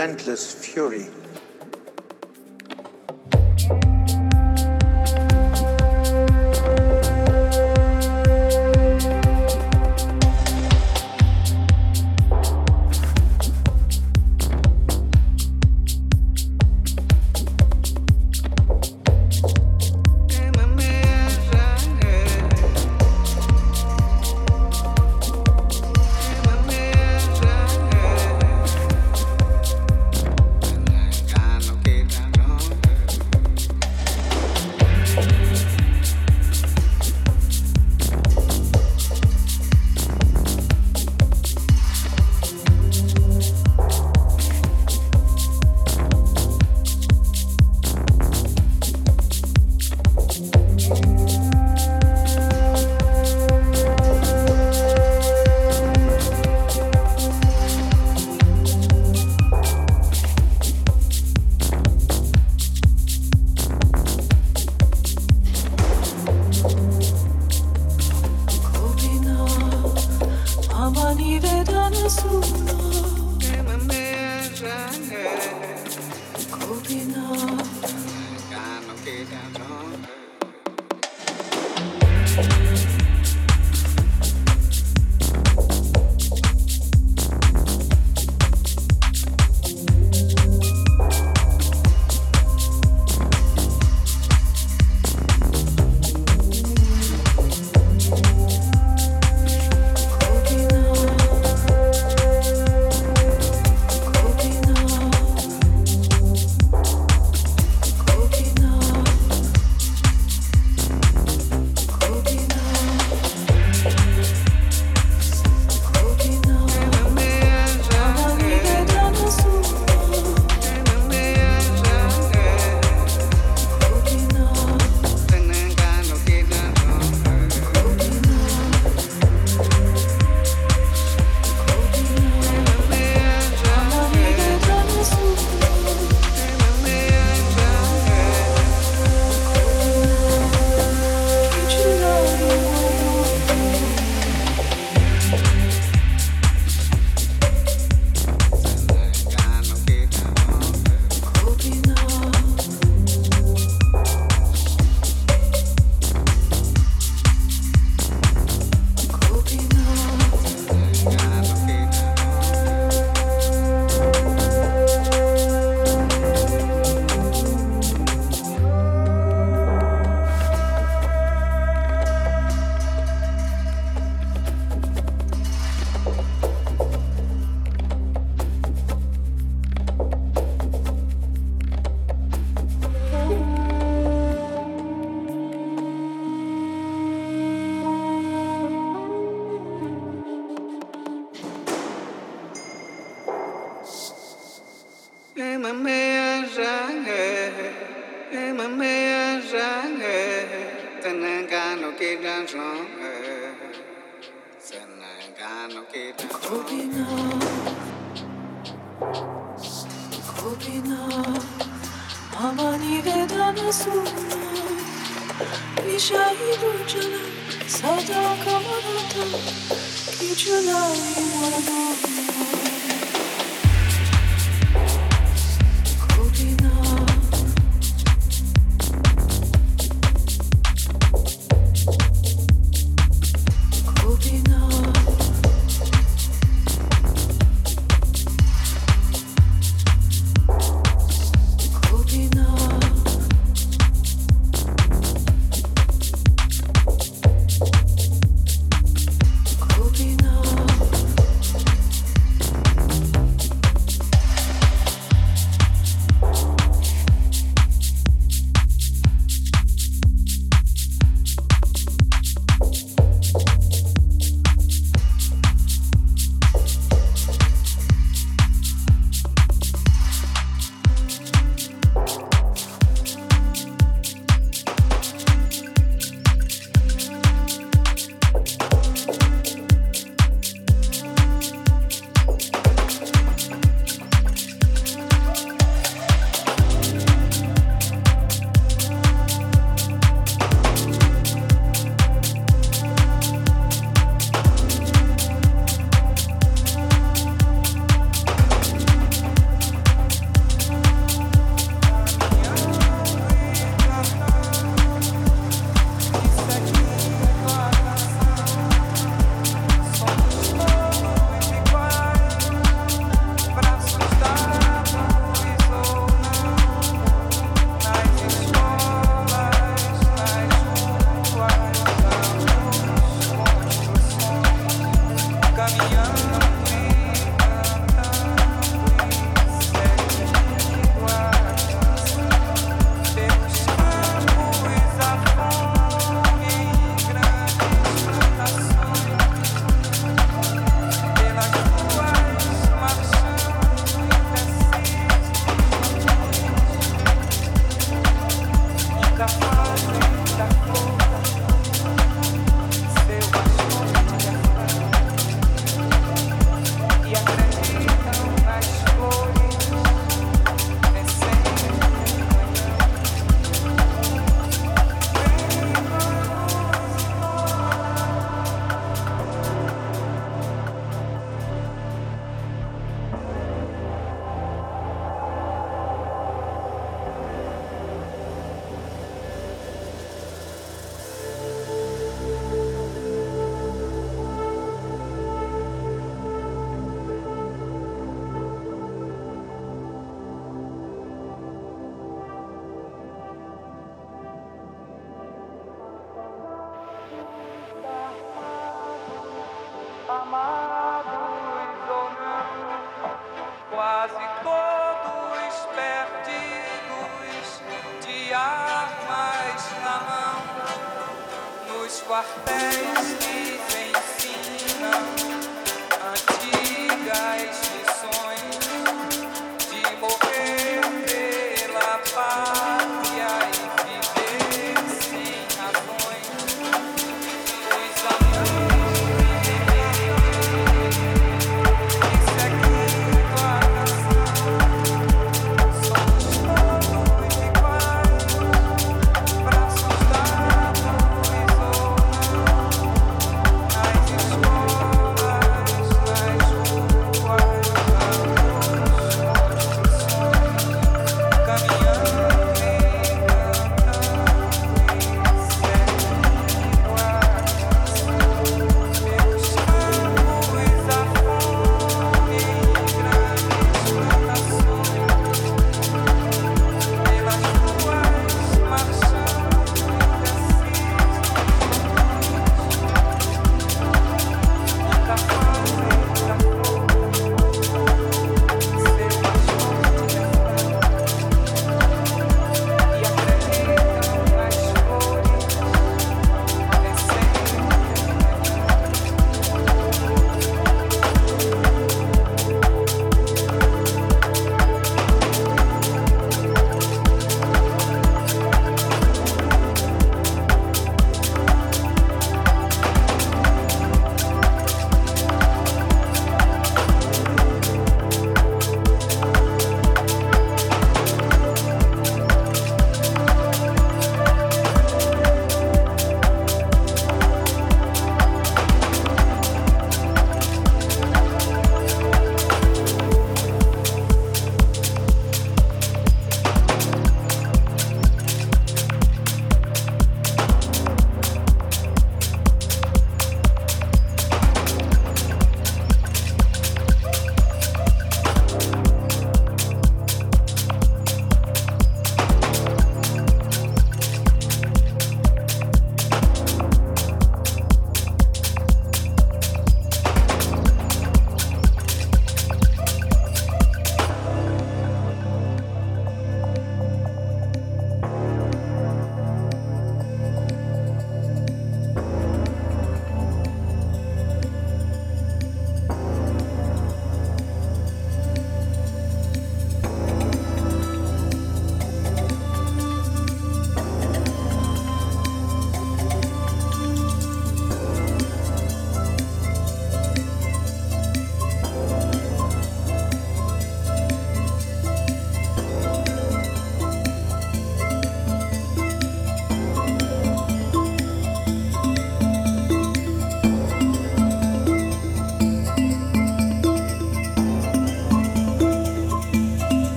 Relentless fury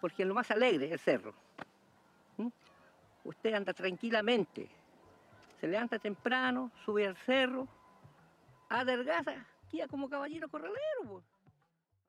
porque es lo más alegre el cerro. ¿Mm? Usted anda tranquilamente, se levanta temprano, sube al cerro, adelgaza,